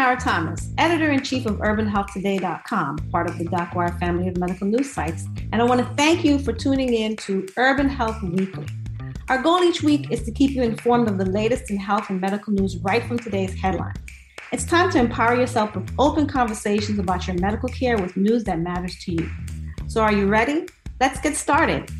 Tamara Thomas, editor in chief of UrbanHealthToday.com, part of the DocWire family of medical news sites, and I want to thank you for tuning in to Urban Health Weekly. Our goal each week is to keep you informed of the latest in health and medical news right from today's headlines. It's time to empower yourself with open conversations about your medical care with news that matters to you. So, are you ready? Let's get started.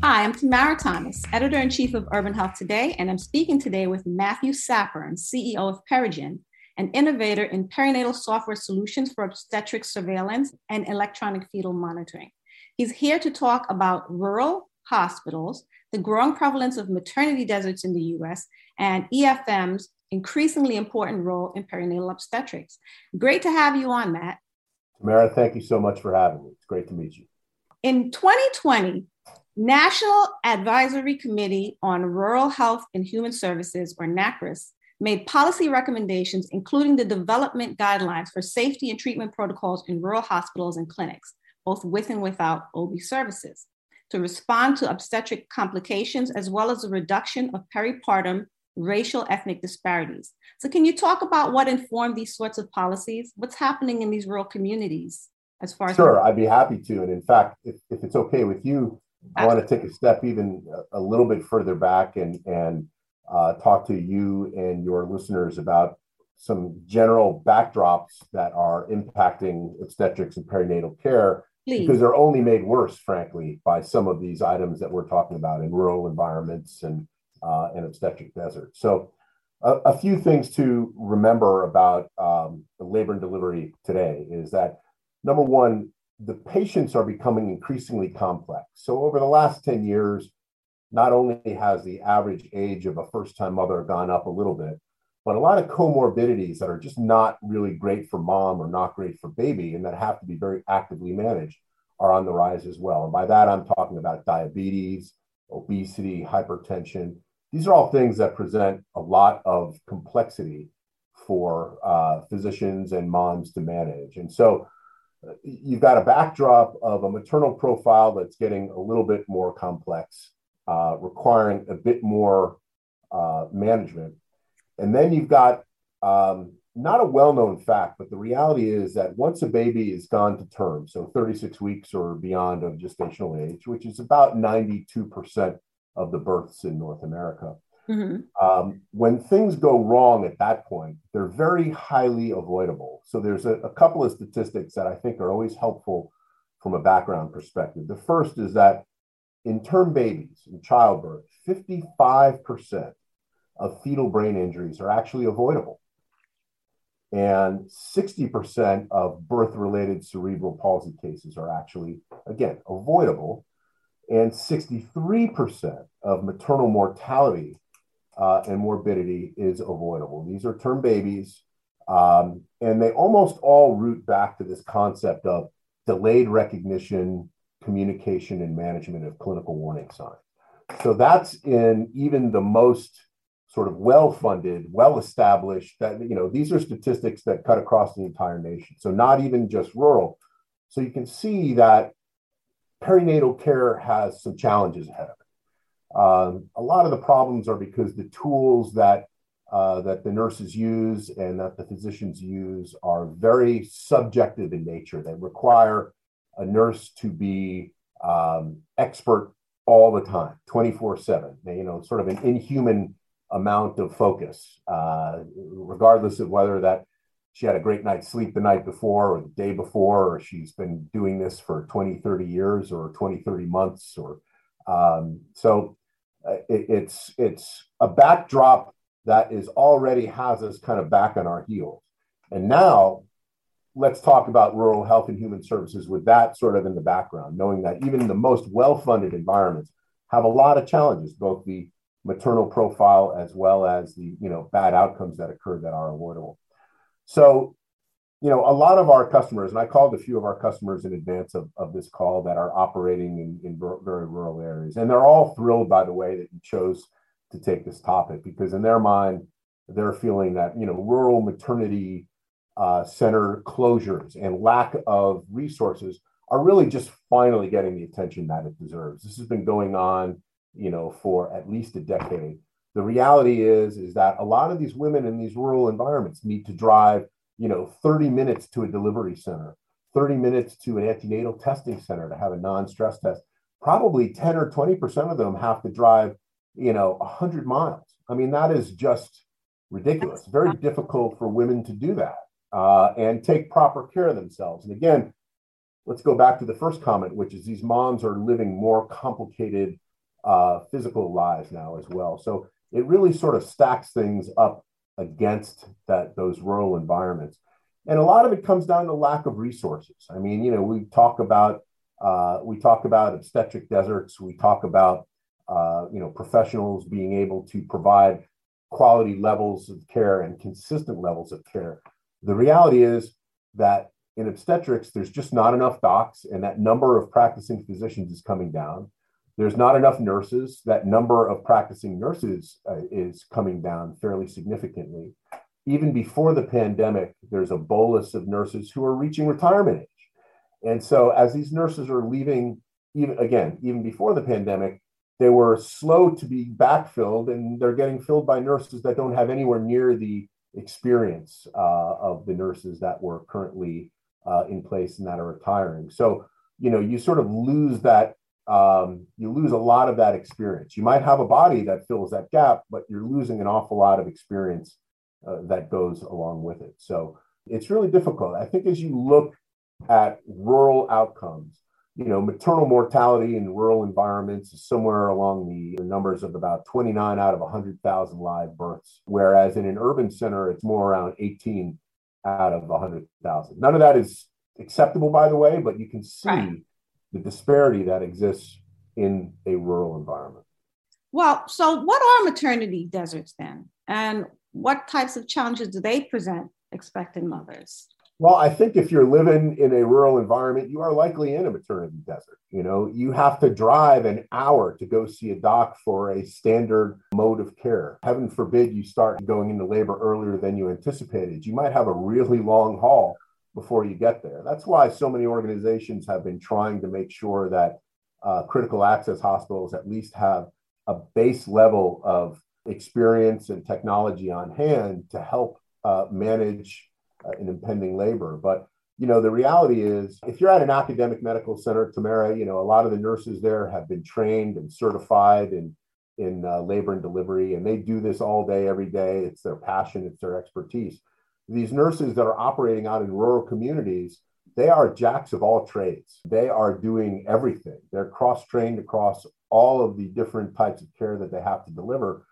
Hi, I'm Tamara Thomas, editor in chief of Urban Health Today, and I'm speaking today with Matthew Sappern, CEO of Perigen, an innovator in perinatal software solutions for obstetric surveillance and electronic fetal monitoring. He's here to talk about rural hospitals, the growing prevalence of maternity deserts in the US, and EFM's increasingly important role in perinatal obstetrics. Great to have you on, Matt. Tamara, thank you so much for having me. It's great to meet you. In 2020, National Advisory Committee on Rural Health and Human Services, or NACRHS, made policy recommendations, including the development guidelines for safety and treatment protocols in rural hospitals and clinics, both with and without OB services, to respond to obstetric complications, as well as the reduction of peripartum racial ethnic disparities. So, can you talk about what informed these sorts of policies? What's happening in these rural communities as far as? Sure, I'd be happy to. And in fact, if, if it's okay with you, I want to take a step even a, a little bit further back and, and uh, talk to you and your listeners about some general backdrops that are impacting obstetrics and perinatal care Please. because they're only made worse, frankly, by some of these items that we're talking about in rural environments and uh, and obstetric deserts. So, a, a, few things to remember about um, labor and delivery today is that number one, the patients are becoming increasingly complex. So, over the last ten years, not only has the average age of a first time mother gone up a little bit, but a lot of comorbidities that are just not really great for mom or not great for baby and that have to be very actively managed are on the rise as well. And by that, I'm talking about diabetes, obesity, hypertension. These are all things that present a lot of complexity for uh, physicians and moms to manage. And so uh, you've got a backdrop of a maternal profile that's getting a little bit more complex uh, requiring a bit more uh, management. And then you've got um, not a well known fact, but the reality is that once a baby is gone to term, so 36 weeks or beyond of gestational age, which is about 92% of the births in North America, mm-hmm. um, when things go wrong at that point, they're very highly avoidable. So there's a, a couple of statistics that I think are always helpful from a background perspective. The first is that in term babies, in childbirth, 55% of fetal brain injuries are actually avoidable. And 60% of birth related cerebral palsy cases are actually, again, avoidable. And 63% of maternal mortality uh, and morbidity is avoidable. These are term babies, um, and they almost all root back to this concept of delayed recognition, communication, and management of clinical warning signs. So that's in even the most sort of well-funded, well-established. That you know, these are statistics that cut across the entire nation. So not even just rural. So you can see that perinatal care has some challenges ahead of it. Um, a lot of the problems are because the tools that uh, that the nurses use and that the physicians use are very subjective in nature. They require a nurse to be um, expert all the time, 24 7, you know, sort of an inhuman amount of focus, uh, regardless of whether that she had a great night's sleep the night before or the day before, or she's been doing this for 20, 30 years or 20, 30 months. Or um, so uh, it, it's it's a backdrop that is already has us kind of back on our heels. And now let's talk about rural health and human services with that sort of in the background, knowing that even the most well-funded environments have a lot of challenges, both the maternal profile as well as the you know bad outcomes that occur that are avoidable. So, you know, a lot of our customers, and I called a few of our customers in advance of, of this call that are operating in, in very rural areas, and they're all thrilled by the way that you chose to take this topic because in their mind they're feeling that you know rural maternity uh, center closures and lack of resources are really just finally getting the attention that it deserves. This has been going on, you know, for at least a decade. The reality is is that a lot of these women in these rural environments need to drive, you know, 30 minutes to a delivery center, 30 minutes to an antenatal testing center to have a non-stress test. Probably 10 or 20% of them have to drive you know, 100 miles. I mean, that is just ridiculous. Very difficult for women to do that uh, and take proper care of themselves. And again, let's go back to the first comment, which is these moms are living more complicated uh, physical lives now as well. So it really sort of stacks things up against that those rural environments. And a lot of it comes down to lack of resources. I mean, you know, we talk about uh, we talk about obstetric deserts. We talk about uh, you know, professionals being able to provide quality levels of care and consistent levels of care. The reality is that in obstetrics, there's just not enough docs, and that number of practicing physicians is coming down. There's not enough nurses. That number of practicing nurses uh, is coming down fairly significantly. Even before the pandemic, there's a bolus of nurses who are reaching retirement age. And so, as these nurses are leaving, even again, even before the pandemic, they were slow to be backfilled and they're getting filled by nurses that don't have anywhere near the experience uh, of the nurses that were currently uh, in place and that are retiring. So you know you sort of lose that um, you lose a lot of that experience. You might have a body that fills that gap but you're losing an awful lot of experience uh, that goes along with it. So it's really difficult. I think as you look at rural outcomes you know, maternal mortality in rural environments is somewhere along the numbers of about 29 out of 100,000 live births, whereas in an urban center, it's more around 18 out of 100,000. None of that is acceptable, by the way, but you can see right. the disparity that exists in a rural environment. Well, so what are maternity deserts then? And what types of challenges do they present expectant mothers? Well, I think if you're living in a rural environment, you are likely in a maternity desert. You know, you have to drive an hour to go see a doc for a standard mode of care. Heaven forbid you start going into labor earlier than you anticipated. You might have a really long haul before you get there. That's why so many organizations have been trying to make sure that uh, critical access hospitals at least have a base level of experience and technology on hand to help uh, manage uh, in impending labor. But you know, the reality is, if you're at an academic medical center, Tamara, you know, a lot of the nurses there have been trained and certified in in uh, labor and delivery, and they do this all day, every day. It's their passion, it's their expertise. These nurses that are operating out in rural communities, they are jacks of all trades. They are doing everything. They're cross trained across all of the different types of care that they have to deliver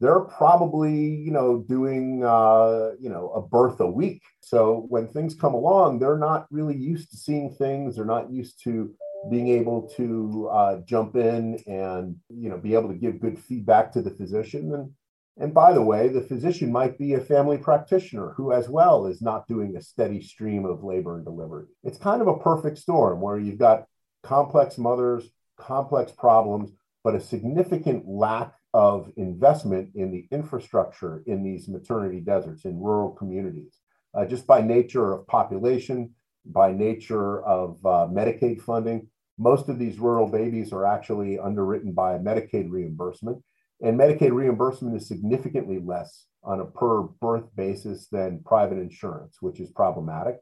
they're probably you know doing uh, you know a birth a week. So when things come along they're not really used to seeing things. They're not used to being able to uh, jump in and you know be able to give good feedback to the physician. And And by the way, the physician might be a family practitioner who, as well, is not doing a steady stream of labor and delivery. It's kind of a perfect storm where you've got complex mothers, complex problems, but a significant lack of investment in the infrastructure in these maternity deserts in rural communities, uh, just by nature of population, by nature of uh, Medicaid funding. Most of these rural babies are actually underwritten by Medicaid reimbursement. And Medicaid reimbursement is significantly less on a per birth basis than private insurance, which is problematic.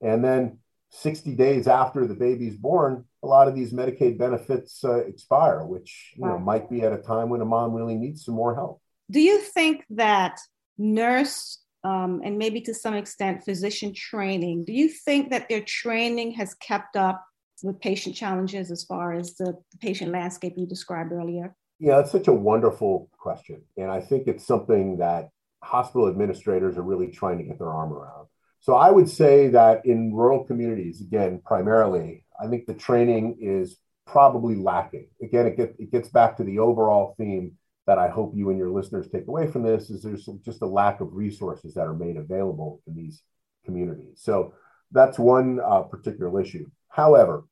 And then 60 days after the baby's born, a lot of these Medicaid benefits uh, expire, which you know might be at a time when a mom really needs some more help. Do you think that nurse um, and maybe to some extent physician training, do you think that their training has kept up with patient challenges as far as the patient landscape you described earlier? Yeah, it's such a wonderful question. And I think it's something that hospital administrators are really trying to get their arm around. So I would say that in rural communities, again, primarily, I think the training is probably lacking. Again, it, get, it gets back to the overall theme that I hope you and your listeners take away from this is there's just a lack of resources that are made available in these communities. So that's one uh, particular issue. However,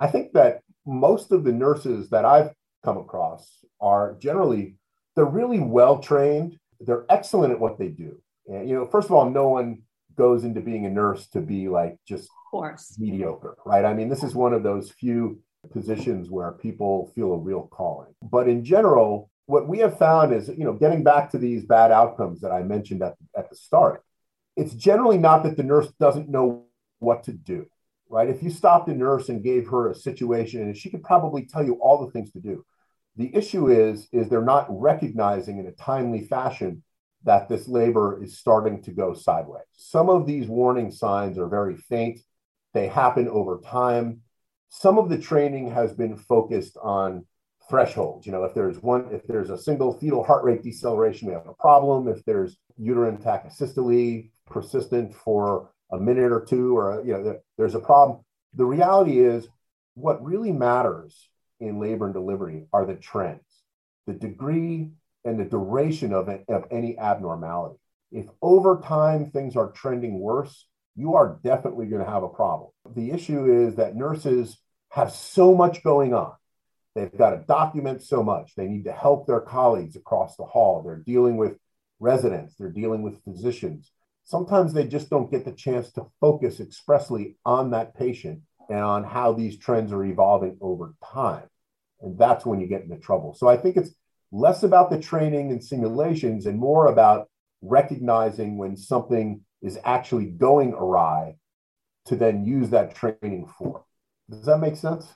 I think that most of the nurses that I've come across are generally they're really well trained. They're excellent at what they do. And you know, first of all, no one goes into being a nurse to be like just course mediocre, right? I mean, this is one of those few positions where people feel a real calling. But in general, what we have found is, you know, getting back to these bad outcomes that I mentioned at, at the start, it's generally not that the nurse doesn't know what to do, right? If you stopped a nurse and gave her a situation, and she could probably tell you all the things to do. The issue is, is they're not recognizing in a timely fashion that this labor is starting to go sideways. Some of these warning signs are very faint. They happen over time. Some of the training has been focused on thresholds. You know, if there's one, if there's a single fetal heart rate deceleration, we have a problem. If there's uterine tachysystole persistent for a minute or two, or you know, there's a problem. The reality is, what really matters in labor and delivery are the trends, the degree and the duration of, it, of any abnormality. If over time things are trending worse, you are definitely going to have a problem. The issue is that nurses have so much going on They've got to document so much. They need to help their colleagues across the hall. They're dealing with residents, they're dealing with physicians. Sometimes they just don't get the chance to focus expressly on that patient and on how these trends are evolving over time. And that's when you get into trouble. So I think it's less about the training and simulations and more about recognizing when something is actually going awry to then use that training for. Does that make sense?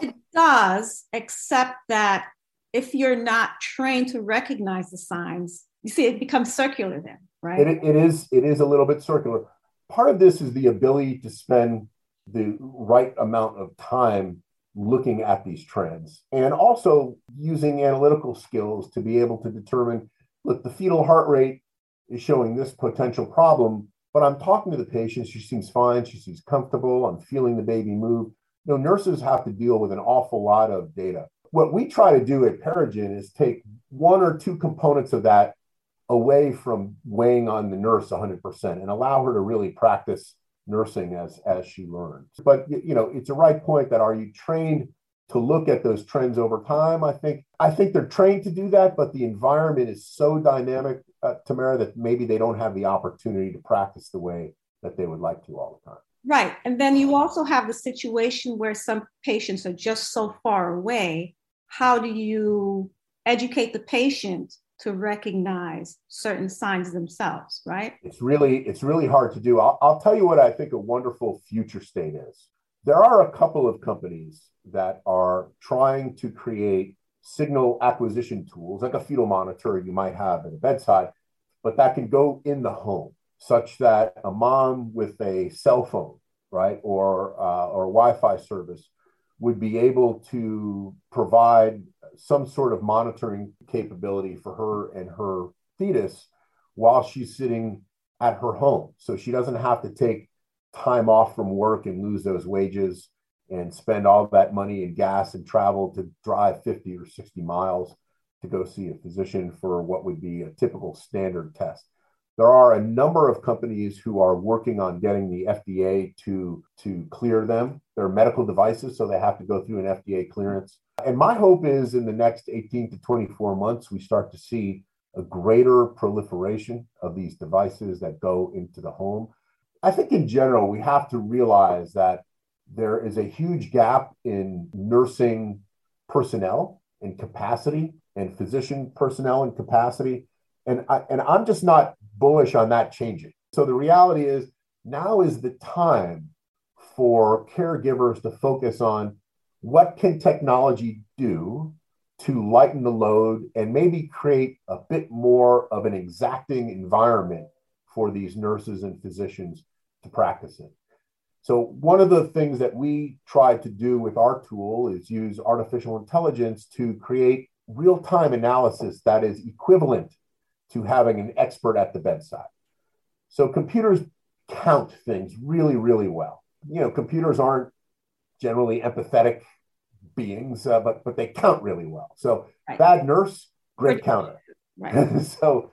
It does, except that if you're not trained to recognize the signs, you see it becomes circular then, right? It, it is it is a little bit circular. Part of this is the ability to spend the right amount of time looking at these trends and also using analytical skills to be able to determine look the fetal heart rate is showing this potential problem but i'm talking to the patient. She seems fine. She seems comfortable. I'm feeling the baby move. You know, nurses have to deal with an awful lot of data. What we try to do at Perigen is take one or two components of that away from weighing on the nurse 100% and allow her to really practice nursing as as she learns. But you know, it's a right point that are you trained to look at those trends over time? I think I think they're trained to do that, but the environment is so dynamic, uh, Tamara, that maybe they don't have the opportunity to practice the way that they would like to all the time. Right. And then you also have the situation where some patients are just so far away. How do you educate the patient to recognize certain signs themselves, right? It's really it's really hard to do. I'll, I'll tell you what I think a wonderful future state is. There are a couple of companies that are trying to create signal acquisition tools, like a fetal monitor you might have at a bedside, but that can go in the home such that a mom with a cell phone, right, or uh, or Wi-Fi service would be able to provide some sort of monitoring capability for her and her fetus while she's sitting at her home. So she doesn't have to take time off from work and lose those wages and spend all that money in gas and travel to drive 50 or 60 miles to go see a physician for what would be a typical standard test. There are a number of companies who are working on getting the FDA to, to clear them. They're medical devices, so they have to go through an FDA clearance. And my hope is in the next 18 to 24 months, we start to see a greater proliferation of these devices that go into the home. I think in general, we have to realize that there is a huge gap in nursing personnel and capacity and physician personnel and capacity. And, I, and I'm just not bullish on that changing. So the reality is now is the time for caregivers to focus on what can technology do to lighten the load and maybe create a bit more of an exacting environment for these nurses and physicians to practice in. So, one of the things that we try to do with our tool is use artificial intelligence to create real time analysis that is equivalent to having an expert at the bedside. So, computers count things really, really well. You know, computers aren't generally empathetic beings, uh, but but they count really well. So right. bad nurse, great counter. Right. so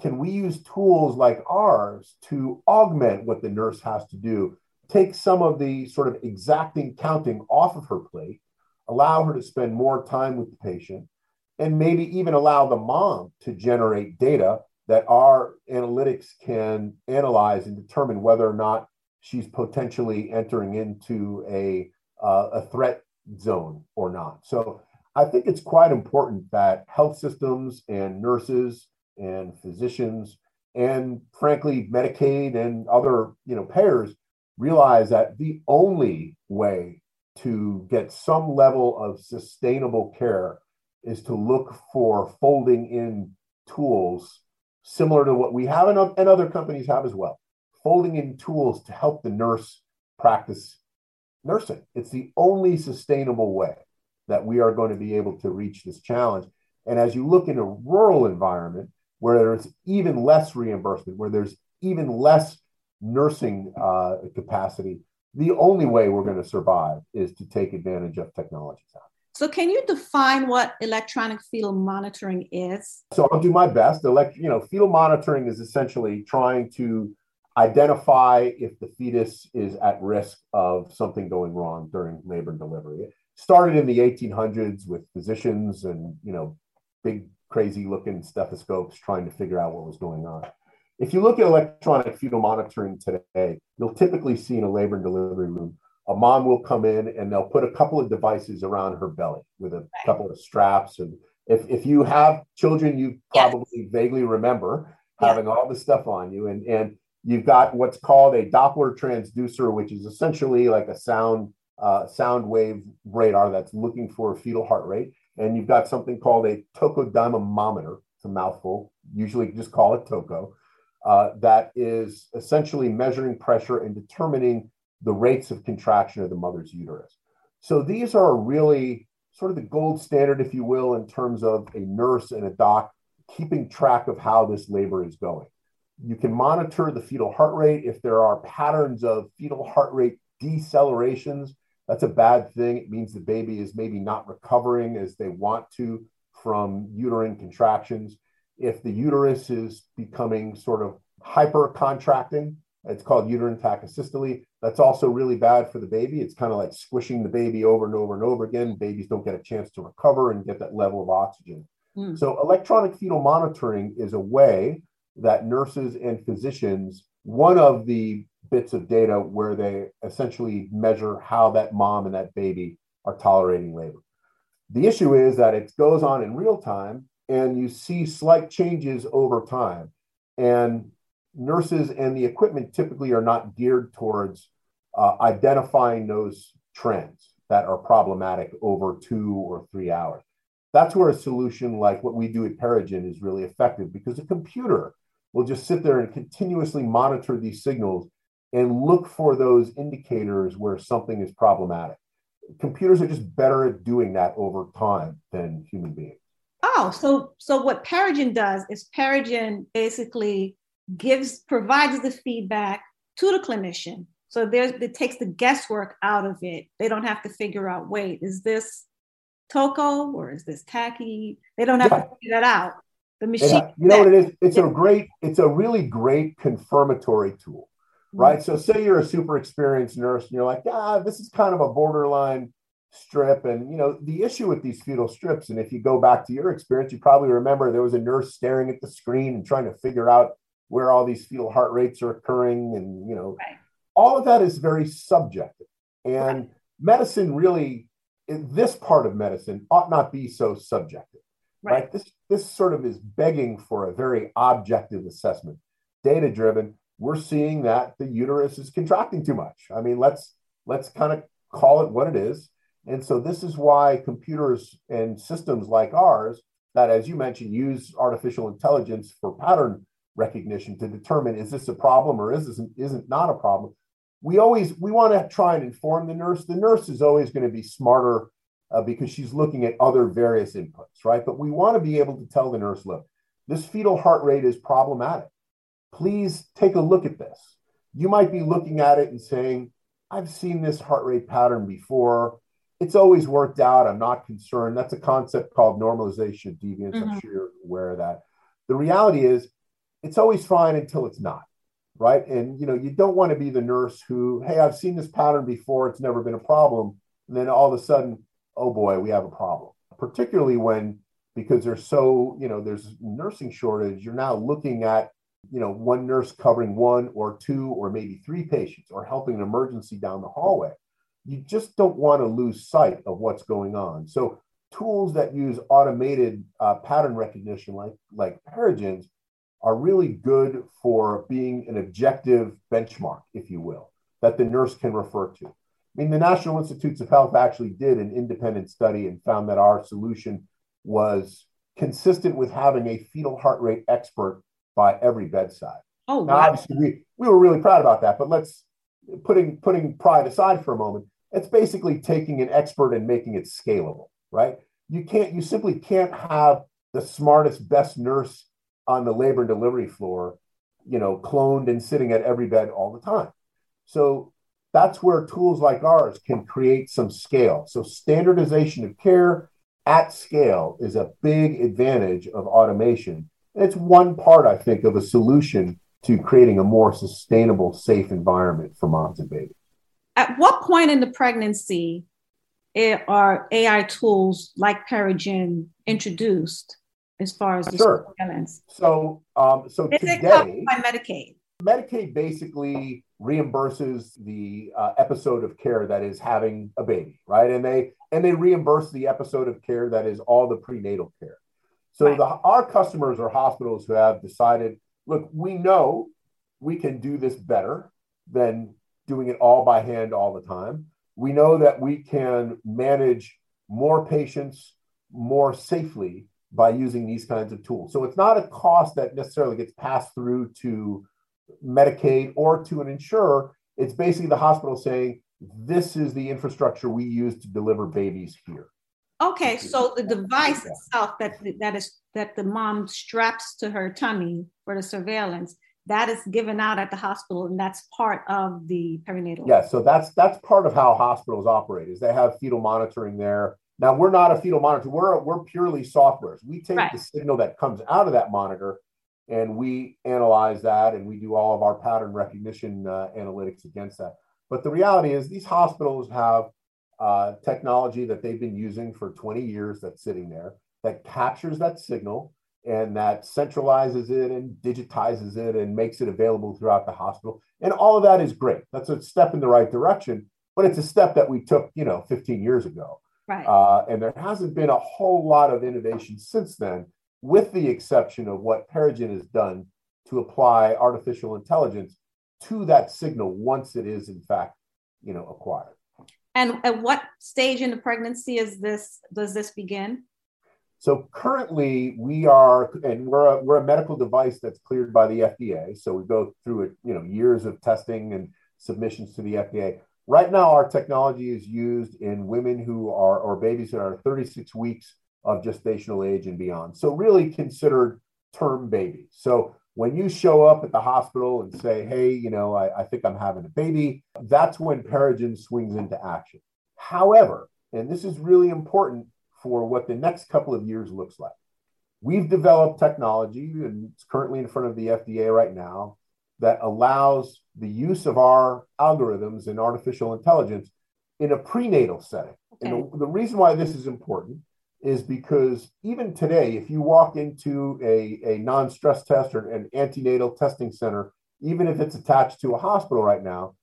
can we use tools like ours to augment what the nurse has to do? Take some of the sort of exacting counting off of her plate, allow her to spend more time with the patient, and maybe even allow the mom to generate data that our analytics can analyze and determine whether or not she's potentially entering into a, uh, a threat zone or not. So I think it's quite important that health systems and nurses and physicians and frankly Medicaid and other you know payers realize that the only way to get some level of sustainable care is to look for folding in tools similar to what we have and, other companies have as well folding in tools to help the nurse practice nursing. It's the only sustainable way that we are going to be able to reach this challenge. And as you look in a rural environment where there's even less reimbursement, where there's even less nursing uh, capacity, the only way we're going to survive is to take advantage of technologies So, can you define what electronic fetal monitoring is? So, I'll do my best. Elect, you know, fetal monitoring is essentially trying to identify if the fetus is at risk of something going wrong during labor and delivery. It started in the 1800s with physicians and you know big crazy looking stethoscopes trying to figure out what was going on. If you look at electronic fetal monitoring today, you'll typically see in a labor and delivery room a mom will come in and they'll put a couple of devices around her belly with a couple of straps and if, if you have children you probably yes. vaguely remember having all the stuff on you and and You've got what's called a Doppler transducer, which is essentially like a sound uh, sound wave radar that's looking for fetal heart rate. And you've got something called a tocodynamometer. It's a mouthful. Usually, just call it toco. Uh, that is essentially measuring pressure and determining the rates of contraction of the mother's uterus. So these are really sort of the gold standard, if you will, in terms of a nurse and a doc keeping track of how this labor is going. You can monitor the fetal heart rate. If there are patterns of fetal heart rate decelerations, that's a bad thing. It means the baby is maybe not recovering as they want to from uterine contractions. If the uterus is becoming sort of hypercontracting, it's called uterine tachysystole. That's also really bad for the baby. It's kind of like squishing the baby over and over and over again. Babies don't get a chance to recover and get that level of oxygen. Mm. So, electronic fetal monitoring is a way that nurses and physicians, one of the bits of data where they essentially measure how that mom and that baby are tolerating labor. The issue is that it goes on in real time and you see slight changes over time. And nurses and the equipment typically are not geared towards uh, identifying those trends that are problematic over two or three hours. That's where a solution like what we do at Perigen is really effective because a computer will just sit there and continuously monitor these signals and look for those indicators where something is problematic. Computers are just better at doing that over time than human beings. Oh, so so what Perigen does is Perigen basically gives provides the feedback to the clinician. So there's it takes the guesswork out of it. They don't have to figure out, wait, is this Toco or is this Khaki? They don't have yeah. to figure that out. The machine. Yeah. You know what it is? It's a great, it's a really great confirmatory tool, mm-hmm. right? So say you're a super experienced nurse and you're like, ah, this is kind of a borderline strip. And you know, the issue with these fetal strips, and if you go back to your experience, you probably remember there was a nurse staring at the screen and trying to figure out where all these fetal heart rates are occurring. And you know, right. all of that is very subjective. And right. medicine really this part of medicine ought not be so subjective, right. right? This this sort of is begging for a very objective assessment, data driven. We're seeing that the uterus is contracting too much. I mean, let's let's kind of call it what it is. And so this is why computers and systems like ours that, as you mentioned, use artificial intelligence for pattern recognition to determine is this a problem or is this isn't not a problem? We always we want to try and inform the nurse. The nurse is always going to be smarter uh, because she's looking at other various inputs right? But we want to be able to tell the nurse look this fetal heart rate is problematic. Please take a look at this. You might be looking at it and saying i've seen this heart rate pattern before. It's always worked out. I'm not concerned. That's a concept called normalization of deviance. Mm-hmm. i'm sure you're aware of that. The reality is it's always fine until it's not right? And you know, you don't want to be the nurse who, hey, I've seen this pattern before, it's never been a problem, and then all of a sudden, oh boy, we have a problem. Particularly when because there's so, you know, there's nursing shortage, you're now looking at, you know, one nurse covering one or two or maybe three patients or helping an emergency down the hallway. You just don't want to lose sight of what's going on. So tools that use automated uh, pattern recognition like like Perigen's are really good for being an objective benchmark, if you will, that the nurse can refer to. I mean, the National Institutes of Health actually did an independent study and found that our solution was consistent with having a fetal heart rate expert by every bedside. Oh, now, wow. obviously, we, we were really proud about that, but let's putting putting pride aside for a moment. It's basically taking an expert and making it scalable, right? You can't, you simply can't have the smartest, best nurse on the labor and delivery floor, you know, cloned and sitting at every bed all the time. So that's where tools like ours can create some scale. So standardization of care at scale is a big advantage of automation. It's one part, I think, of a solution to creating a more sustainable, safe environment for moms and babies. At what point in the pregnancy eh, are AI tools like Perigen introduced? As far as the sure. surveillance? So, um, so is today, it covered by Medicaid? Medicaid basically reimburses the uh, episode of care that is having a baby, right? And they and they reimburse the episode of care that is all the prenatal care. So right. the, our customers are hospitals who have decided, look, we know we can do this better than doing it all by hand all the time. We know that we can manage more patients more safely by using these kinds of tools. So it's not a cost that necessarily gets passed through to Medicaid or to an insurer. It's basically the hospital saying, this is the infrastructure we use to deliver babies here. Okay, so the device itself that that is that the mom straps to her tummy for the surveillance that is given out at the hospital and that's part of the perinatal. Yeah, so that's that's part of how hospitals operate is they have fetal monitoring there now we're not a fetal monitor. We're we're purely softwares. We take right. the signal that comes out of that monitor, and we analyze that, and we do all of our pattern recognition uh, analytics against that. But the reality is, these hospitals have uh, technology that they've been using for 20 years that's sitting there that captures that signal and that centralizes it and digitizes it and makes it available throughout the hospital. And all of that is great. That's a step in the right direction, but it's a step that we took, you know, 15 years ago. Right. Uh, and there hasn't been a whole lot of innovation since then, with the exception of what Perigen has done to apply artificial intelligence to that signal once it is in fact, you know, acquired. And at what stage in the pregnancy is this? Does this begin? So currently, we are, and we're a, we're a medical device that's cleared by the FDA. So we go through it, you know, years of testing and submissions to the FDA. Right now, our technology is used in women who are, or babies that are 36 weeks of gestational age and beyond. So, really considered term babies. So, when you show up at the hospital and say, hey, you know, I, I think I'm having a baby, that's when Perigen swings into action. However, and this is really important for what the next couple of years looks like. We've developed technology, and it's currently in front of the FDA right now, that allows the use of our algorithms and artificial intelligence in a prenatal setting. Okay. And the, the reason why this is important is because even today, if you walk into a, a non stress test or an antenatal testing center, even if it's attached to a hospital right now,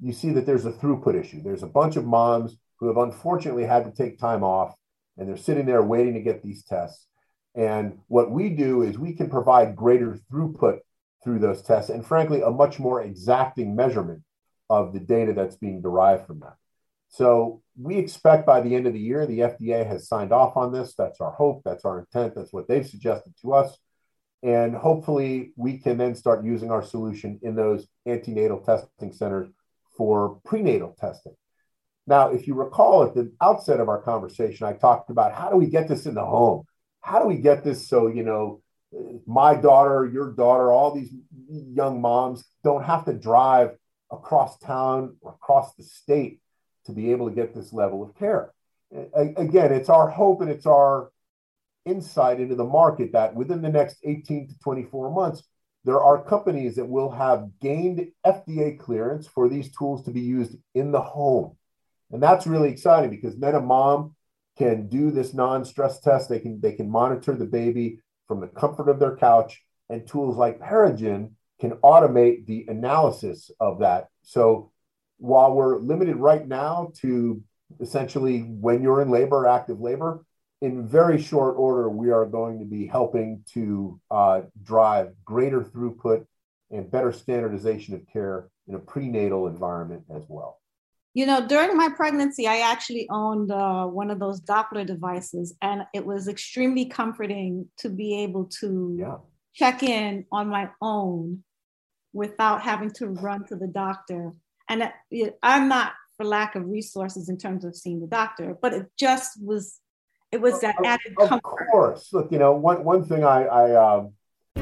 you see that there's a throughput issue. There's a bunch of moms who have unfortunately had to take time off and they're sitting there waiting to get these tests. And what we do is we can provide greater throughput through those tests and, frankly, a much more exacting measurement of the data that's being derived from that. So we expect by the end of the year, the FDA has signed off on this. That's our hope. That's our intent. That's what they've suggested to us. And hopefully, we can then start using our solution in those antenatal testing centers for prenatal testing. Now, if you recall at the outset of our conversation, I talked about how do we get this in the home? How do we get this so, you know, my daughter, your daughter, all these young moms don't have to drive across town or across the state to be able to get this level of care. Again, it's our hope and it's our insight into the market that within the next 18 to 24 months, there are companies that will have gained FDA clearance for these tools to be used in the home. And that's really exciting because then a mom can do this non-stress test. They can they can monitor the baby from the comfort of their couch, and tools like Perigen can automate the analysis of that. So while we're limited right now to essentially when you're in labor, active labor, in very short order, we are going to be helping to uh, drive greater throughput and better standardization of care in a prenatal environment as well. You know, during my pregnancy, I actually owned uh, one of those Doppler devices, and it was extremely comforting to be able to yeah. check in on my own without having to run to the doctor and I'm not for lack of resources in terms of seeing the doctor, but it just was, it was that added of, comfort. Of course. Look, you know, one, one thing I, I um,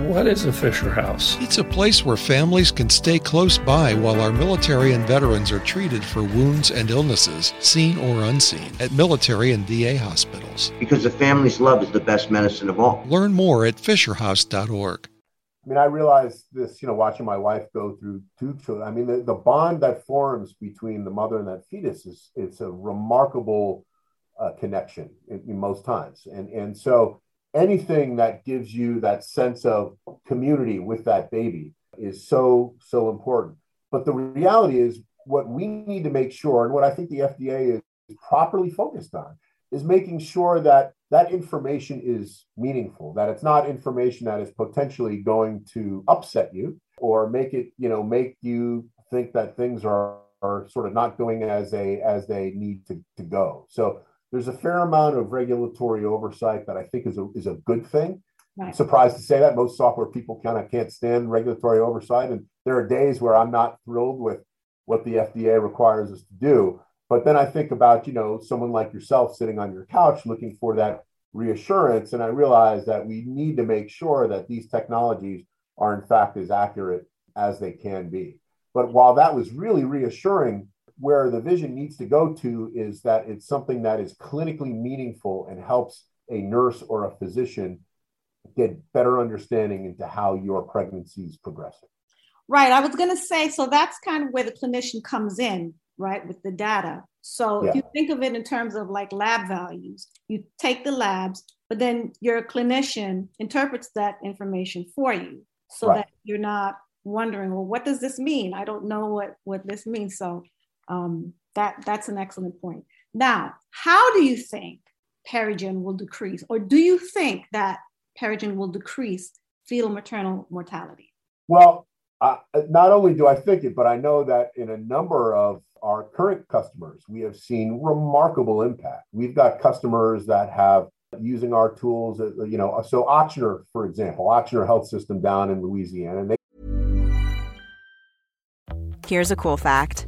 what is a Fisher House? It's a place where families can stay close by while our military and veterans are treated for wounds and illnesses, seen or unseen, at military and VA hospitals. Because the family's love is the best medicine of all. Learn more at FisherHouse.org. I mean, I realized this, you know, watching my wife go through two children. I mean, the, the bond that forms between the mother and that fetus is it's a remarkable uh, connection in, in, most times. And and so anything that gives you that sense of community with that baby is so so important. But the reality is, what we need to make sure, and what I think the FDA is properly focused on, is making sure that that information is meaningful that it's not information that is potentially going to upset you or make it you know make you think that things are are sort of not going as they as they need to, to go so there's a fair amount of regulatory oversight that i think is a, is a good thing right. I'm surprised to say that most software people kind of can't stand regulatory oversight and there are days where i'm not thrilled with what the fda requires us to do but then I think about, you know, someone like yourself sitting on your couch looking for that reassurance. And I realize that we need to make sure that these technologies are, in fact, as accurate as they can be. But while that was really reassuring, where the vision needs to go to is that it's something that is clinically meaningful and helps a nurse or a physician get better understanding into how your pregnancy is progressing. Right. I was going to say, so that's kind of where the clinician comes in right, with the data. So yeah. if you think of it in terms of like lab values, you take the labs, but then your clinician interprets that information for you so right. that you're not wondering, well, what does this mean? I don't know what, what this means. So um, that, that's an excellent point. Now, how do you think Perigen will decrease, or do you think that Perigen will decrease fetal maternal mortality? Well, uh, not only do I think it, but I know that in a number of our current customers, we have seen remarkable impact. We've got customers that have using our tools, uh, you know, so Ochsner, for example, Ochsner Health System down in Louisiana, and they. Here's a cool fact: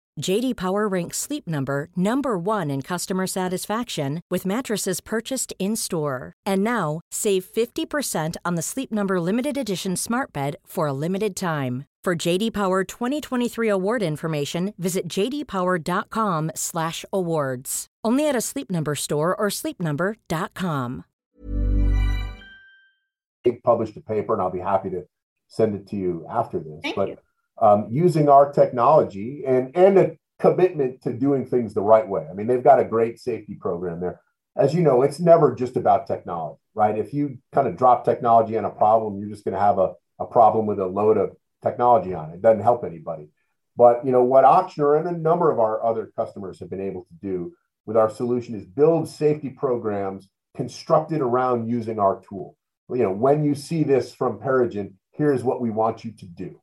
JD Power ranks Sleep Number number 1 in customer satisfaction with mattresses purchased in-store. And now, save 50% on the Sleep Number limited edition Smart Bed for a limited time. For JD Power 2023 award information, visit jdpower.com/awards. Only at a Sleep Number store or sleepnumber.com. Published a paper, and I'll be happy to send it to you after this. Thank but you um, using our technology and and a commitment to doing things the right way. I mean, they've got a great safety program there. As you know, it's never just about technology, right? If you kind of drop technology on a problem, you're just going to have a, a problem with a load of technology on it. It doesn't help anybody. But you know what Ochsner and a number of our other customers have been able to do with our solution is build safety programs constructed around using our tool. You know, when you see this from Perigen, here's what we want you to do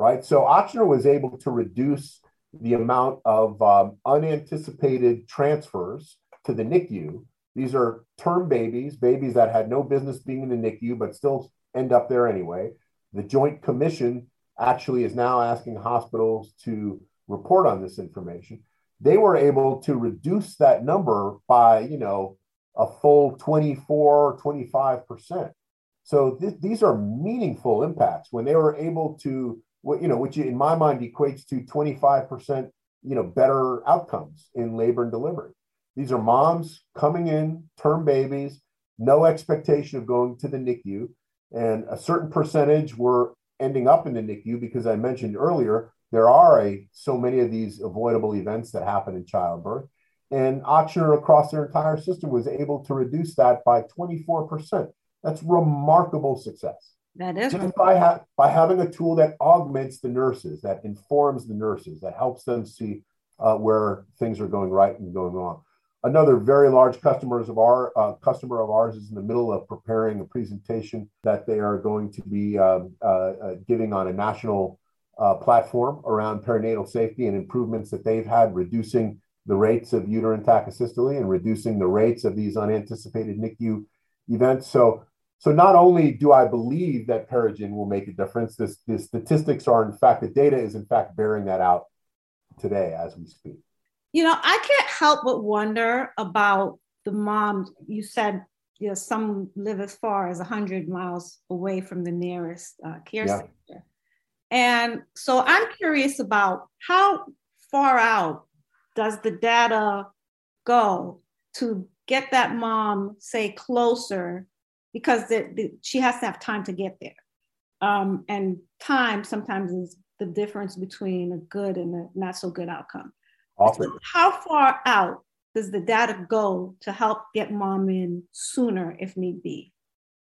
right? So Ochsner was able to reduce the amount of um, unanticipated transfers to the NICU. These are term babies, babies that had no business being in the NICU, but still end up there anyway. The Joint Commission actually is now asking hospitals to report on this information. They were able to reduce that number by, you know, a full 24, 25%. So th- these are meaningful impacts when they were able to what you know, which in my mind equates to 25%, you know, better outcomes in labor and delivery. These are moms coming in, term babies, no expectation of going to the NICU, and a certain percentage were ending up in the NICU because I mentioned earlier there are a so many of these avoidable events that happen in childbirth. And Ochsner across their entire system was able to reduce that by 24%. That's remarkable success. That is just by, ha- by having a tool that augments the nurses, that informs the nurses, that helps them see uh, where things are going right and going wrong. Another very large customers of our uh, customer of ours is in the middle of preparing a presentation that they are going to be um, uh, uh giving on a national uh, platform around perinatal safety and improvements that they've had, reducing the rates of uterine tachysystole and reducing the rates of these unanticipated NICU events. So so not only do I believe that Perigen will make a difference, this, the statistics are in fact, the data is in fact bearing that out today as we speak. You know, I can't help but wonder about the moms. You said you know, some live as far as 100 miles away from the nearest uh, care yeah. center. And so I'm curious about how far out does the data go to get that mom, say, closer because the, the, she has to have time to get there. Um, and time sometimes is the difference between a good and a not so good outcome. Often. how far out does the data go to help get mom in sooner if need be?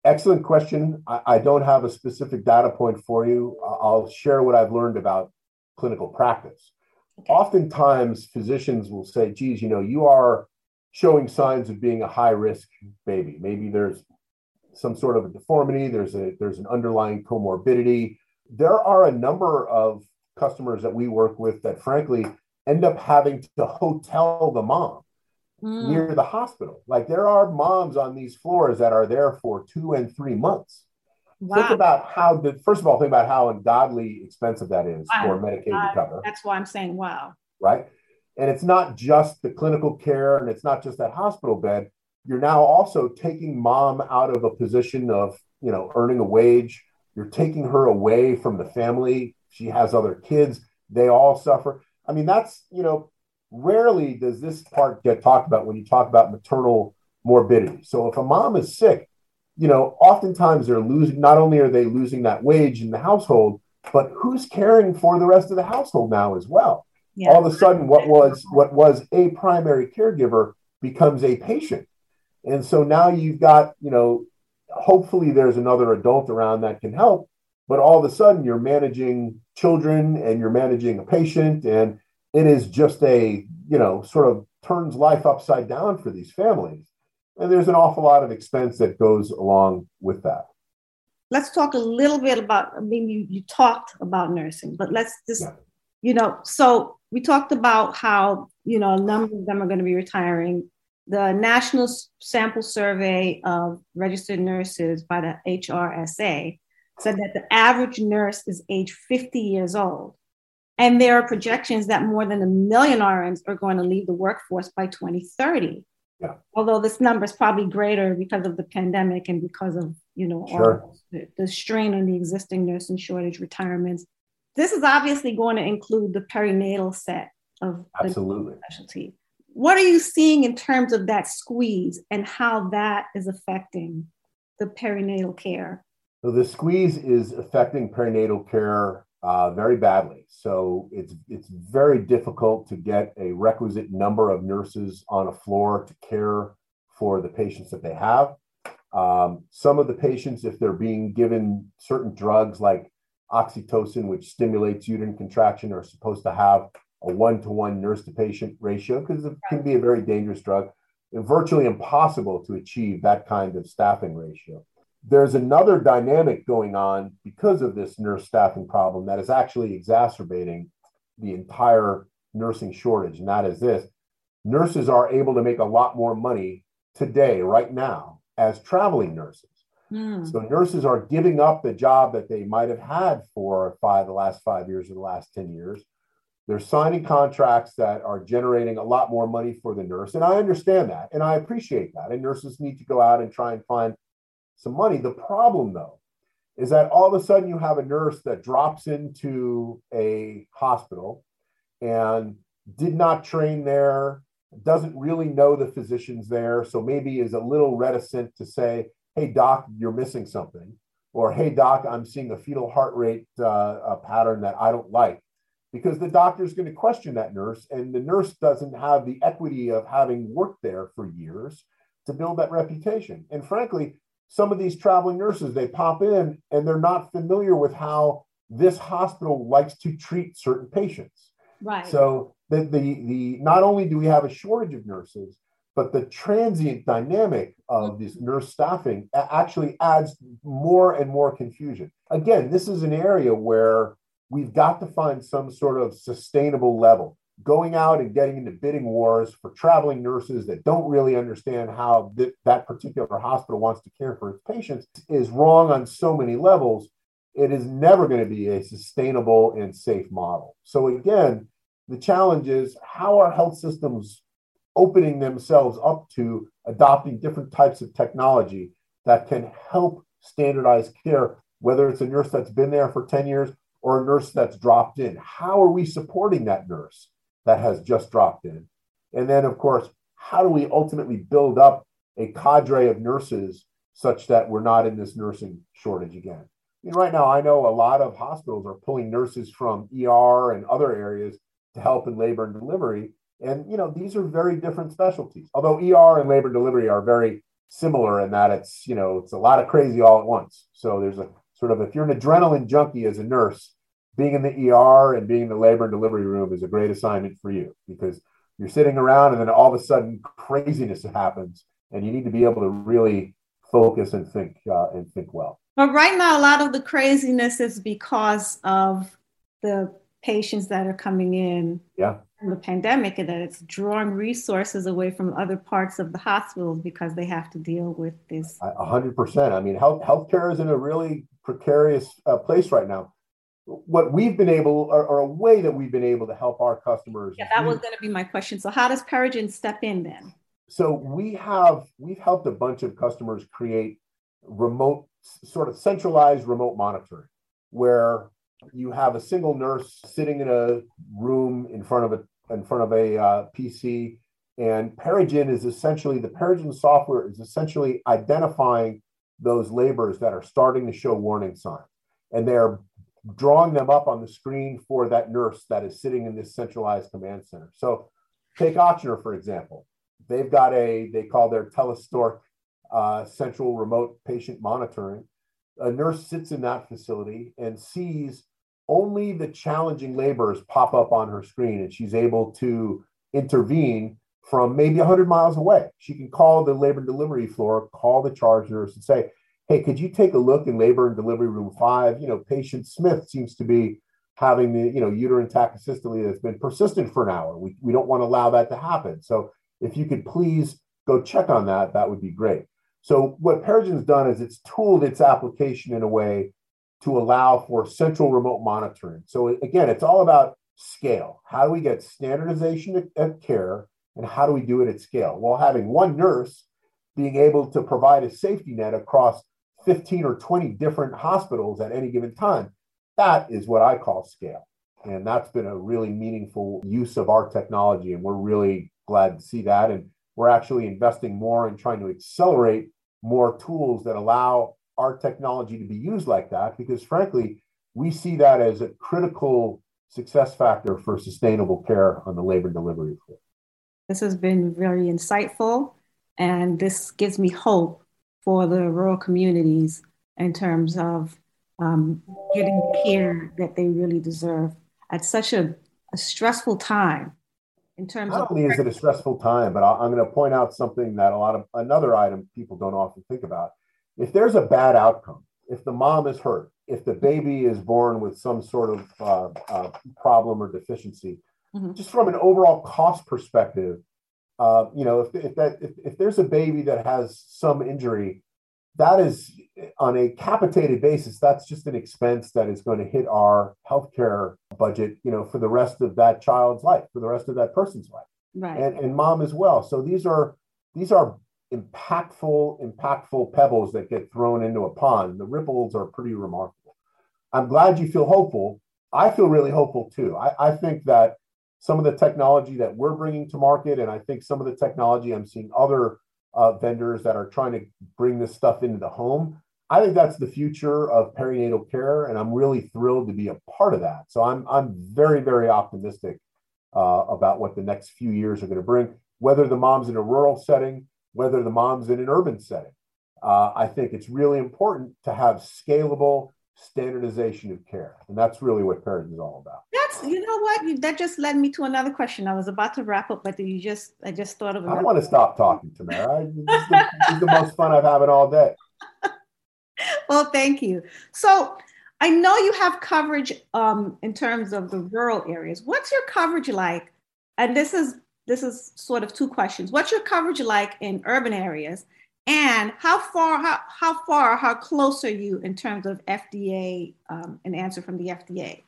Excellent question. I, I don't have a specific data point for you. I'll share what I've learned about clinical practice. Okay. Oftentimes, physicians will say, geez, you know, you are showing signs of being a high risk baby. Maybe there's some sort of a deformity, there's a there's an underlying comorbidity. There are a number of customers that we work with that frankly end up having to hotel the mom mm. near the hospital. Like there are moms on these floors that are there for two and three months. Wow. Think about how the first of all, think about how ungodly expensive that is wow. for Medicaid to cover. That's why I'm saying wow. Right. And it's not just the clinical care and it's not just that hospital bed you're now also taking mom out of a position of you know earning a wage. You're taking her away from the family. She has other kids. They all suffer. I mean that's you know rarely does this part get talked about when you talk about maternal morbidity. So if a mom is sick you know oftentimes they're losing not only are they losing that wage in the household but who's caring for the rest of the household now as well? Yeah. all of a sudden what was what was a primary caregiver becomes a patient and so now you've got, you know, hopefully there's another adult around that can help, but all of a sudden you're managing children and you're managing a patient and it is just a, you know, sort of turns life upside down for these families. And there's an awful lot of expense that goes along with that. Let's talk a little bit about, I mean, you, you talked about nursing, but let's just, yeah. you know, so we talked about how, you know, a number of them are going to be retiring. The National Sample Survey of Registered Nurses by the HRSA said that the average nurse is age 50 years old. And there are projections that more than a million RNs are going to leave the workforce by 2030. Yeah. Although this number is probably greater because of the pandemic and because of, you know, sure. the, the strain on the existing nursing shortage retirements. This is obviously going to include the perinatal set of Absolutely. specialty. What are you seeing in terms of that squeeze and how that is affecting the perinatal care? So the squeeze is affecting perinatal care uh, very badly. So it's it's very difficult to get a requisite number of nurses on a floor to care for the patients that they have. Um, some of the patients, if they're being given certain drugs like oxytocin, which stimulates uterine contraction, are supposed to have a one-to-one nurse-to-patient ratio because it can be a very dangerous drug and virtually impossible to achieve that kind of staffing ratio there's another dynamic going on because of this nurse staffing problem that is actually exacerbating the entire nursing shortage. And that is this nurses are able to make a lot more money today, right now, as traveling nurses. Mm. So nurses are giving up the job that they might have had for five the last five years or the last 10 years. They're signing contracts that are generating a lot more money for the nurse. And I understand that and I appreciate that. And nurses need to go out and try and find some money. The problem, though, is that all of a sudden you have a nurse that drops into a hospital and did not train there, doesn't really know the physicians there, so maybe is a little reticent to say, "Hey, doc, you're missing something," or "Hey, doc, I'm seeing a fetal heart rate uh, pattern that I don't like." Because the doctor is going to question that nurse, and the nurse doesn't have the equity of having worked there for years to build that reputation. And frankly, some of these traveling nurses they pop in and they're not familiar with how this hospital likes to treat certain patients. Right. So the, the the not only do we have a shortage of nurses but the transient dynamic of this nurse staffing actually adds more and more confusion. Again this is an area where we've got to find some sort of sustainable level going out and getting into bidding wars for traveling nurses that don't really understand how th- that particular hospital wants to care for its patients is wrong on so many levels. It is never going to be a sustainable and safe model. So, again, the challenge is how are health systems opening themselves up to adopting different types of technology that can help standardize care, whether it's a nurse that's been there for 10 years or a nurse that's dropped in? How are we supporting that nurse? that has just dropped in? And then, of course, how do we ultimately build up a cadre of nurses such that we're not in this nursing shortage again? I mean, right now, I know a lot of hospitals are pulling nurses from ER and other areas to help in labor and delivery. And, you know, these are very different specialties. Although ER and labor delivery are very similar in that it's, you know, it's a lot of crazy all at once. So there's a sort of, if you're an adrenaline junkie as a nurse, being in the ER and being in the labor and delivery room is a great assignment for you because you're sitting around and then all of a sudden craziness happens and you need to be able to really focus and think uh, and think well. But right now, a lot of the craziness is because of the patients that are coming in yeah. from the pandemic and that it's drawing resources away from other parts of the hospitals because they have to deal with this. A hundred percent. I mean, health healthcare is in a really precarious uh, place right now what we've been able or, or, a way that we've been able to help our customers yeah that was going to be my question. So how does Perigen step in then? So we have we've helped a bunch of customers create remote sort of centralized remote monitoring where you have a single nurse sitting in a room in front of a in front of a uh, pc and Perigen is essentially the Perigen software is essentially identifying those labors that are starting to show warning signs and they're drawing them up on the screen for that nurse that is sitting in this centralized command center. So take Ochsner, for example. They've got a, they call their Telestork uh, central remote patient monitoring. A nurse sits in that facility and sees only the challenging labors pop up on her screen and she's able to intervene from maybe 100 miles away. She can call the labor and delivery floor, call the charge nurse, and say, Hey, could you take a look in labor and delivery room five? You know, patient Smith seems to be having the you know uterine tachysystole that's been persistent for an hour. We, we don't want to allow that to happen. So if you could please go check on that, that would be great. So what Perigen's done is it's tooled its application in a way to allow for central remote monitoring. So again, it's all about scale. How do we get standardization of care and how do we do it at scale? While having one nurse being able to provide a safety net across 15 or 20 different hospitals at any given time that is what I call scale. And that's been a really meaningful use of our technology. And we're really glad to see that. And we're actually investing more in trying to accelerate more tools that allow our technology to be used like that, because frankly, we see that as a critical success factor for sustainable care on the labor delivery floor. This has been very insightful, and this gives me hope for the rural communities in terms of um, getting the care that they really deserve at such a, a stressful time in terms Not of only is it a stressful time, but I'm going to point out something that a lot of another item people don't often think about. If there's a bad outcome, if the mom is hurt, if the baby is born with some sort of uh, uh, problem or deficiency, mm-hmm. just from an overall cost perspective, uh, you know, if, if that if, if there's a baby that has some injury, that is on a capitated basis that's just an expense that is going to hit our healthcare budget you know for the rest of that child's life for the rest of that person's life. Right. And, and mom as well. So these are these are impactful impactful pebbles that get thrown into a pond. The ripples are pretty remarkable. I'm glad you feel hopeful. I feel really hopeful too. I, I think that some of the technology that we're bringing to market and i think some of the technology i'm seeing other uh, vendors that are trying to bring this stuff into the home. I think that's the future of perinatal care, and I'm really thrilled to be a part of that. So I'm I'm very very optimistic uh, about what the next few years are going to bring. Whether the mom's in a rural setting, whether the mom's in an urban setting, uh, I think it's really important to have scalable standardization of care, and that's really what Perigen is all about. That's you know what you, that just led me to another question. I was about to wrap up, but you just I just thought of. It. I want to stop talking, Tamara. this, is the, this is the most fun I've had all day. well, thank you. So I know you have coverage um, in terms of the rural areas. What's your coverage like? And this is this is sort of two questions. What's your coverage like in urban areas? And how far, how, how far, how close are you in terms of FDA, um, an answer from the FDA?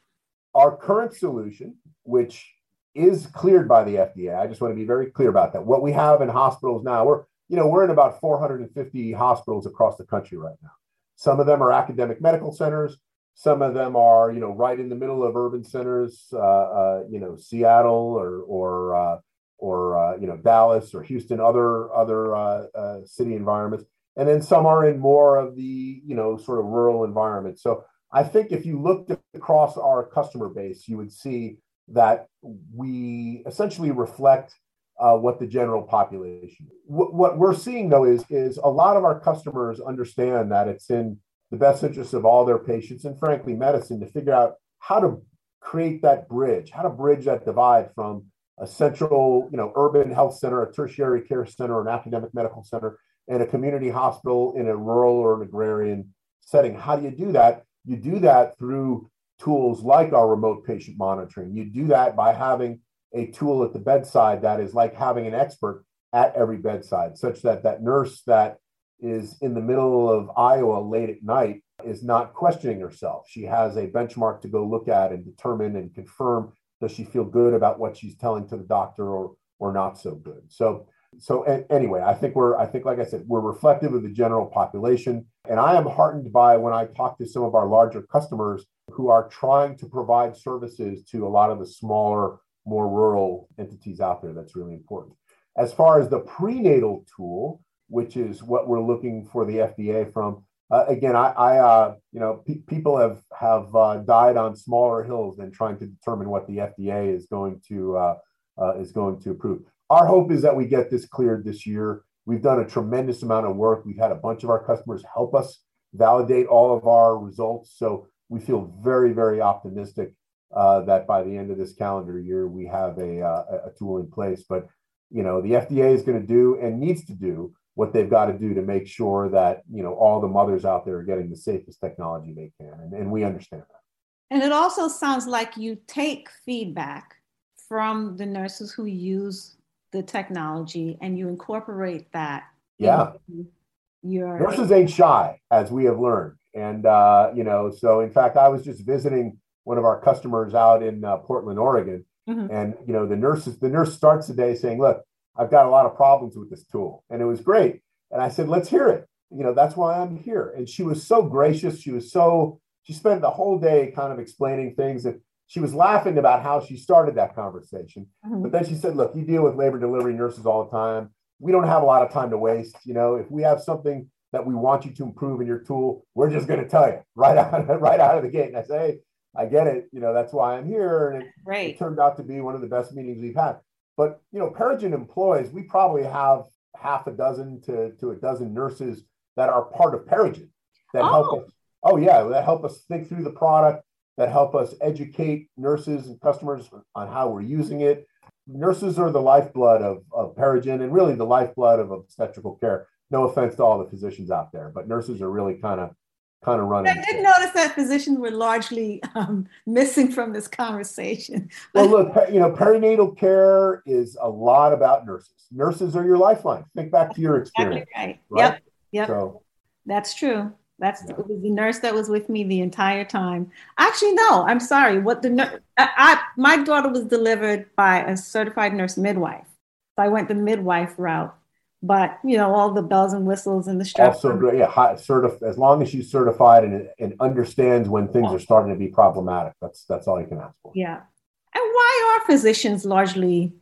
Our current solution, which is cleared by the FDA, I just want to be very clear about that. What we have in hospitals now, we're, you know, we're in about 450 hospitals across the country right now. Some of them are academic medical centers. Some of them are, you know, right in the middle of urban centers, uh, uh, you know, Seattle or, or uh, or uh, you know Dallas or Houston, other other uh, uh, city environments, and then some are in more of the you know sort of rural environments. So I think if you looked across our customer base, you would see that we essentially reflect uh, what the general population. W- what we're seeing though is is a lot of our customers understand that it's in the best interest of all their patients and frankly medicine to figure out how to create that bridge, how to bridge that divide from a central, you know, urban health center, a tertiary care center, an academic medical center, and a community hospital in a rural or an agrarian setting. How do you do that? You do that through tools like our remote patient monitoring. You do that by having a tool at the bedside that is like having an expert at every bedside, such that that nurse that is in the middle of Iowa late at night is not questioning herself. She has a benchmark to go look at and determine and confirm does she feel good about what she's telling to the doctor or or not so good? So so anyway i think we're i think like i said we're reflective of the general population. And i am heartened by when i talk to some of our larger customers who are trying to provide services to a lot of the smaller more rural entities out there. That's really important. As far as the prenatal tool which is what we're looking for the fda from uh, again, I, I uh, you know, pe- people have have uh, died on smaller hills than trying to determine what the FDA is going to uh, uh, is going to approve. Our hope is that we get this cleared this year. We've done a tremendous amount of work. We've had a bunch of our customers help us validate all of our results. So we feel very, very optimistic uh, that by the end of this calendar year, we have a, a tool in place. But, you know, the FDA is going to do and needs to do what they've got to do to make sure that, you know, all the mothers out there are getting the safest technology they can. And, and we understand that. And it also sounds like you take feedback from the nurses who use the technology and you incorporate that. Yeah. Your nurses ain't shy, as we have learned. And, uh, you know, so in fact, I was just visiting one of our customers out in uh, Portland, Oregon. Mm-hmm. And, you know, the nurses, the nurse starts the day saying, look, I've got a lot of problems with this tool. And it was great. And I said, let's hear it. You know, that's why I'm here. And she was so gracious. She was so, she spent the whole day kind of explaining things that she was laughing about how she started that conversation. Mm-hmm. But then she said, look, you deal with labor delivery nurses all the time. We don't have a lot of time to waste. You know, if we have something that we want you to improve in your tool, we're just going to tell you right out, right out of the gate. And I say, hey, I get it. You know, that's why I'm here. And it, right. it turned out to be one of the best meetings we've had. But, you know, Perigen employs, we probably have half a dozen to, to a dozen nurses that are part of Perigen that oh. help us. Oh, yeah, that help us think through the product, that help us educate nurses and customers on how we're using it. Nurses are the lifeblood of, of Perigen and really the lifeblood of obstetrical care no offense to all the physicians out there, but nurses are really kind of kind of running. I did notice that physicians were largely um, missing from this conversation. well, look, you know, perinatal care is a lot about nurses. Nurses are your lifeline. Think back to your experience. Exactly right. right. Yep. Yep. So, That's true. That's yeah. it was the nurse that was with me the entire time. Actually, no, I'm sorry. What the I, I my daughter was delivered by a certified nurse midwife. So I went the midwife route but you know all the bells and whistles and the stress. Also, yeah, high, certif- as long as she's certified and, and understands when things are starting to be problematic, that's that's all you can ask for. Yeah, and why are physicians largely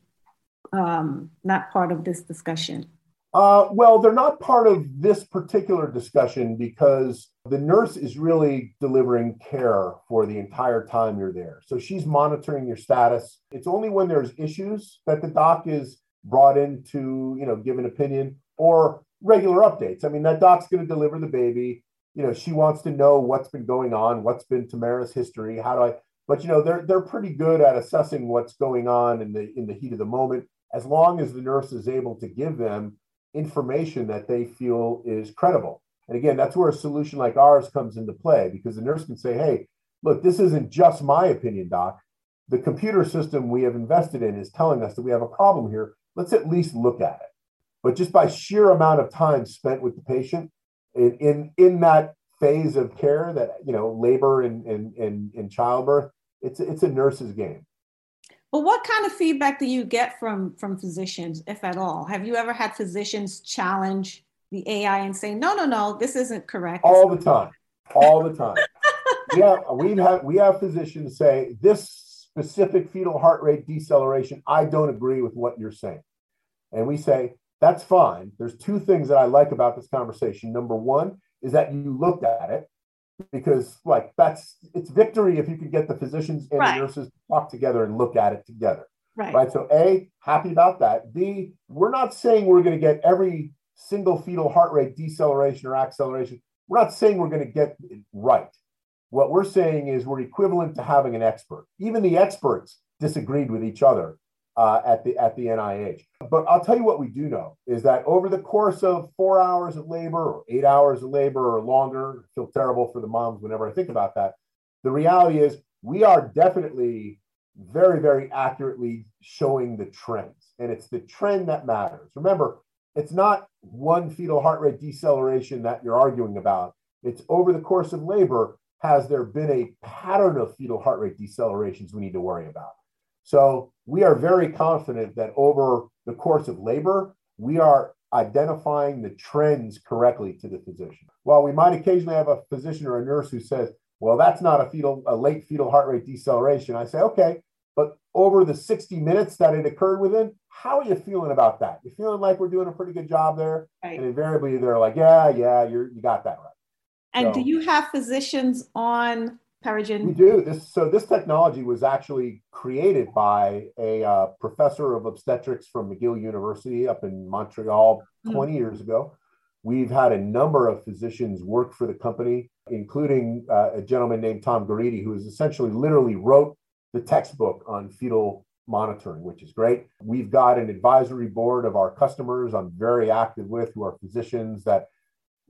um, not part of this discussion? Uh, well, they're not part of this particular discussion because the nurse is really delivering care for the entire time you're there. So she's monitoring your status. It's only when there's issues that the doc is brought in to, you know, give an opinion or regular updates. I mean, that doc's going to deliver the baby. You know, she wants to know what's been going on, what's been Tamara's history, how do I but you know, they're they're pretty good at assessing what's going on in the in the heat of the moment as long as the nurse is able to give them information that they feel is credible. And again, that's where a solution like ours comes into play because the nurse can say, "Hey, look, this isn't just my opinion, doc. The computer system we have invested in is telling us that we have a problem here let's at least look at it. But just by sheer amount of time spent with the patient in, in, in that phase of care that, you know, labor and, and, and, and childbirth, it's, it's a nurse's game. Well, what kind of feedback do you get from, from physicians, if at all? Have you ever had physicians challenge the AI and say, no, no, no, this isn't correct? All the time. All the time. yeah, we have we have physicians say this specific fetal heart rate deceleration. I don't agree with what you're saying. And we say, that's fine. There's two things that I like about this conversation. Number one is that you looked at it because like that's it's victory if you can get the physicians and right. the nurses to talk together and look at it together. Right. right. So A, happy about that. B, we're not saying we're going to get every single fetal heart rate deceleration or acceleration. We're not saying we're going to get it right. What we're saying is we're equivalent to having an expert. Even the experts disagreed with each other uh, at the at the NIH. But I'll tell you what we do know is that over the course of four hours of labor or eight hours of labor or longer, I feel terrible for the moms whenever I think about that. The reality is we are definitely very, very accurately showing the trends. And it's the trend that matters. Remember, it's not one fetal heart rate deceleration that you're arguing about. It's over the course of labor, has there been a pattern of fetal heart rate decelerations we need to worry about? So we are very confident that over the course of labor, we are identifying the trends correctly to the physician. While we might occasionally have a physician or a nurse who says, well, that's not a fetal, a late fetal heart rate deceleration. I say, okay, but over the 60 minutes that it occurred within, how are you feeling about that? You feeling like we're doing a pretty good job there? Right. And invariably they're like, yeah, yeah, you're, you got that right. And so, do you have physicians on Perigen? We do. This so this technology was actually created by a uh, professor of obstetrics from McGill University up in Montreal mm. 20 years ago. We've had a number of physicians work for the company, including uh, a gentleman named Tom Garite, who is essentially literally wrote the textbook on fetal monitoring, which is great. We've got an advisory board of our customers I'm very active with who are physicians that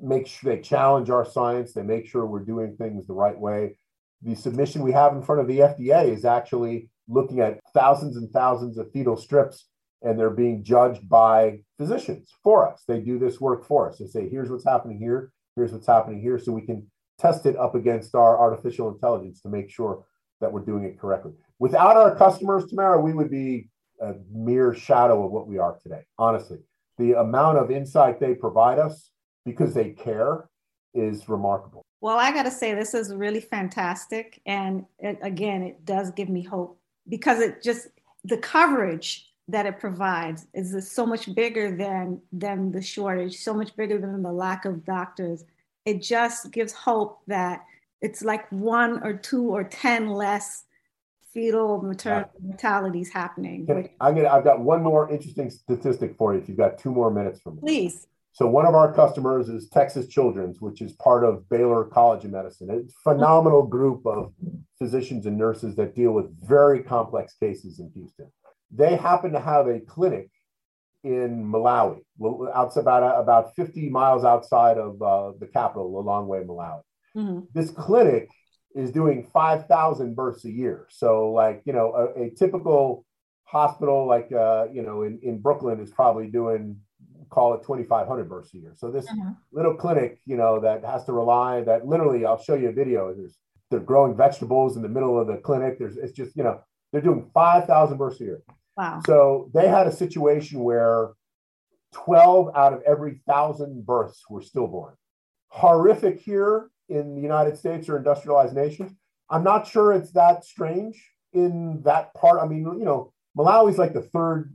make sure they challenge our science, they make sure we're doing things the right way. The submission we have in front of the FDA is actually looking at thousands and thousands of fetal strips and they're being judged by physicians for us. They do this work for us. They say, here's what's happening here, here's what's happening here, so we can test it up against our artificial intelligence to make sure that we're doing it correctly. Without our customers, Tamara, we would be a mere shadow of what we are today. Honestly, the amount of insight they provide us because they care is remarkable. Well, I got to say, this is really fantastic. And it, again, it does give me hope because it just, the coverage that it provides is so much bigger than, than the shortage, so much bigger than the lack of doctors. It just gives hope that it's like one or two or 10 less fetal maternal mortalities happening. Can, I'm gonna, I've got one more interesting statistic for you if you've got two more minutes from me. Please. So one of our customers is Texas Children's, which is part of Baylor College of Medicine. It's a phenomenal group of physicians and nurses that deal with very complex cases in Houston. They happen to have a clinic in Malawi, outside about, about 50 miles outside of uh, the capital, Lilongwe, Malawi. Mm-hmm. This clinic is doing 5,000 births a year. So, like, you know, a, a typical hospital, like, uh, you know, in, in Brooklyn is probably doing, call it 2,500 births a year. So, this mm-hmm. little clinic, you know, that has to rely, that literally, I'll show you a video. There's, they're growing vegetables in the middle of the clinic. There's, it's just, you know, they're doing 5,000 births a year. Wow. So, they had a situation where 12 out of every thousand births were stillborn. Horrific here in the United States or industrialized nations. I'm not sure it's that strange in that part. I mean, you know, Malawi's like the third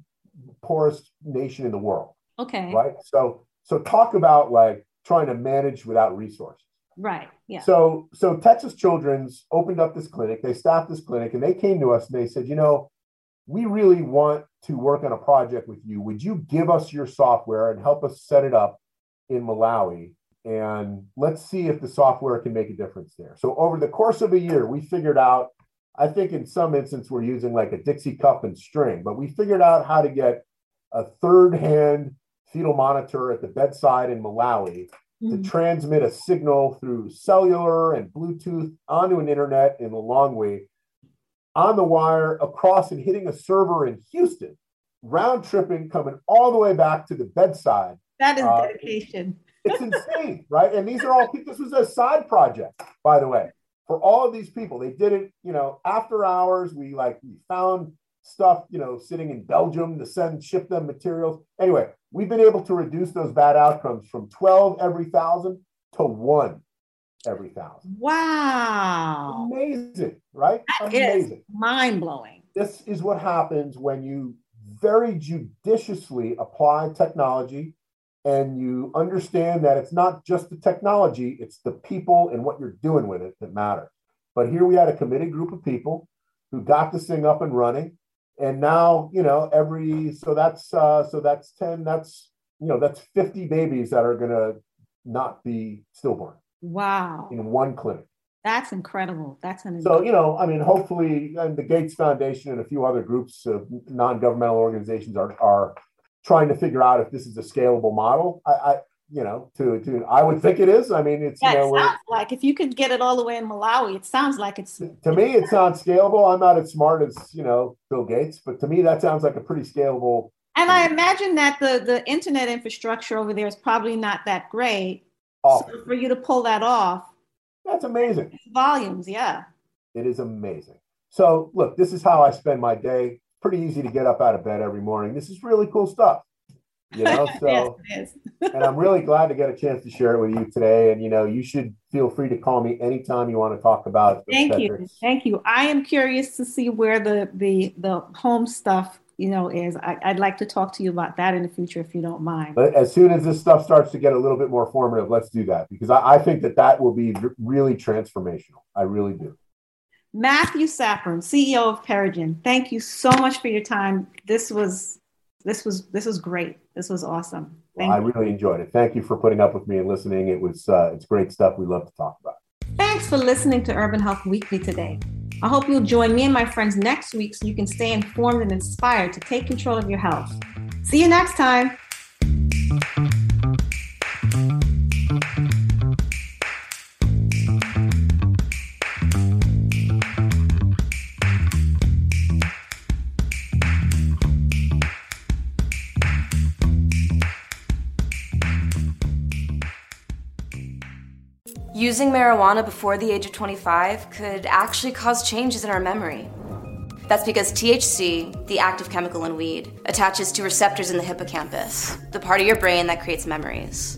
poorest nation in the world. Okay. Right. So so talk about like trying to manage without resources. Right. Yeah. So so Texas Children's opened up this clinic. They staffed this clinic, and they came to us and they said, you know, we really want to work on a project with you. Would you give us your software and help us set it up in Malawi? and let's see if the software can make a difference there. So over the course of a year, we figured out, I think in some instance we're using like a Dixie cup and string, but we figured out how to get a third hand fetal monitor at the bedside in Malawi to transmit a signal through cellular and Bluetooth onto an internet in Lilongwe on the wire across and hitting a server in Houston, round tripping, coming all the way back to the bedside. That is uh, dedication. It's insane, right? And these are all this was a side project, by the way, for all of these people. They did it, you know, after hours. We like we found stuff, you know, sitting in Belgium to send ship them materials. Anyway, we've been able to reduce those bad outcomes from 12 every thousand to one every thousand. Wow. Amazing, right? That Amazing. Mind blowing. This is what happens when you very judiciously apply technology and you understand that it's not just the technology, it's the people and what you're doing with it that matter. But here we had a committed group of people who got this thing up and running. And now, you know, every so that's uh, so that's 10, that's you know, that's 50 babies that are gonna not be stillborn. Wow. In one clinic. That's incredible. That's an so you know, I mean, hopefully, and the Gates Foundation and a few other groups of non-governmental organizations are are trying to figure out if this is a scalable model. I, I you know, to to I would think it is. I mean, it's yeah, you know, it sounds like if you could get it all the way in Malawi, it sounds like it's. To me, it sounds scalable. I'm not as smart as you know Bill Gates, but to me, that sounds like a pretty scalable. And I imagine that the the internet infrastructure over there is probably not that great. So for you to pull that off, that's amazing. Volumes, yeah. It is amazing. So look, this is how I spend my day pretty easy to get up out of bed every morning. This is really cool stuff. You know, so yes, and I'm really glad to get a chance to share it with you today. And you know, you should feel free to call me anytime you want to talk about. Thank you, thank you. I am curious to see where the the the home stuff you know is. I, would like to talk to you about that in the future if you don't mind. But as soon as this stuff starts to get a little bit more formative, let's do that because I, I think that that will be really transformational. I really do. Matthew Sappern, CEO of Perigen, thank you so much for your time. This was this was this was great. This was awesome. Well, I really enjoyed it. Thank you for putting up with me and listening. It was uh, it's great stuff. We love to talk about. Thanks for listening to Urban Health Weekly today. I hope you'll join me and my friends next week so you can stay informed and inspired to take control of your health. See you next time. Using marijuana before the age of 25 could actually cause changes in our memory. That's because THC, the active chemical in weed, attaches to receptors in the hippocampus, the part of your brain that creates memories.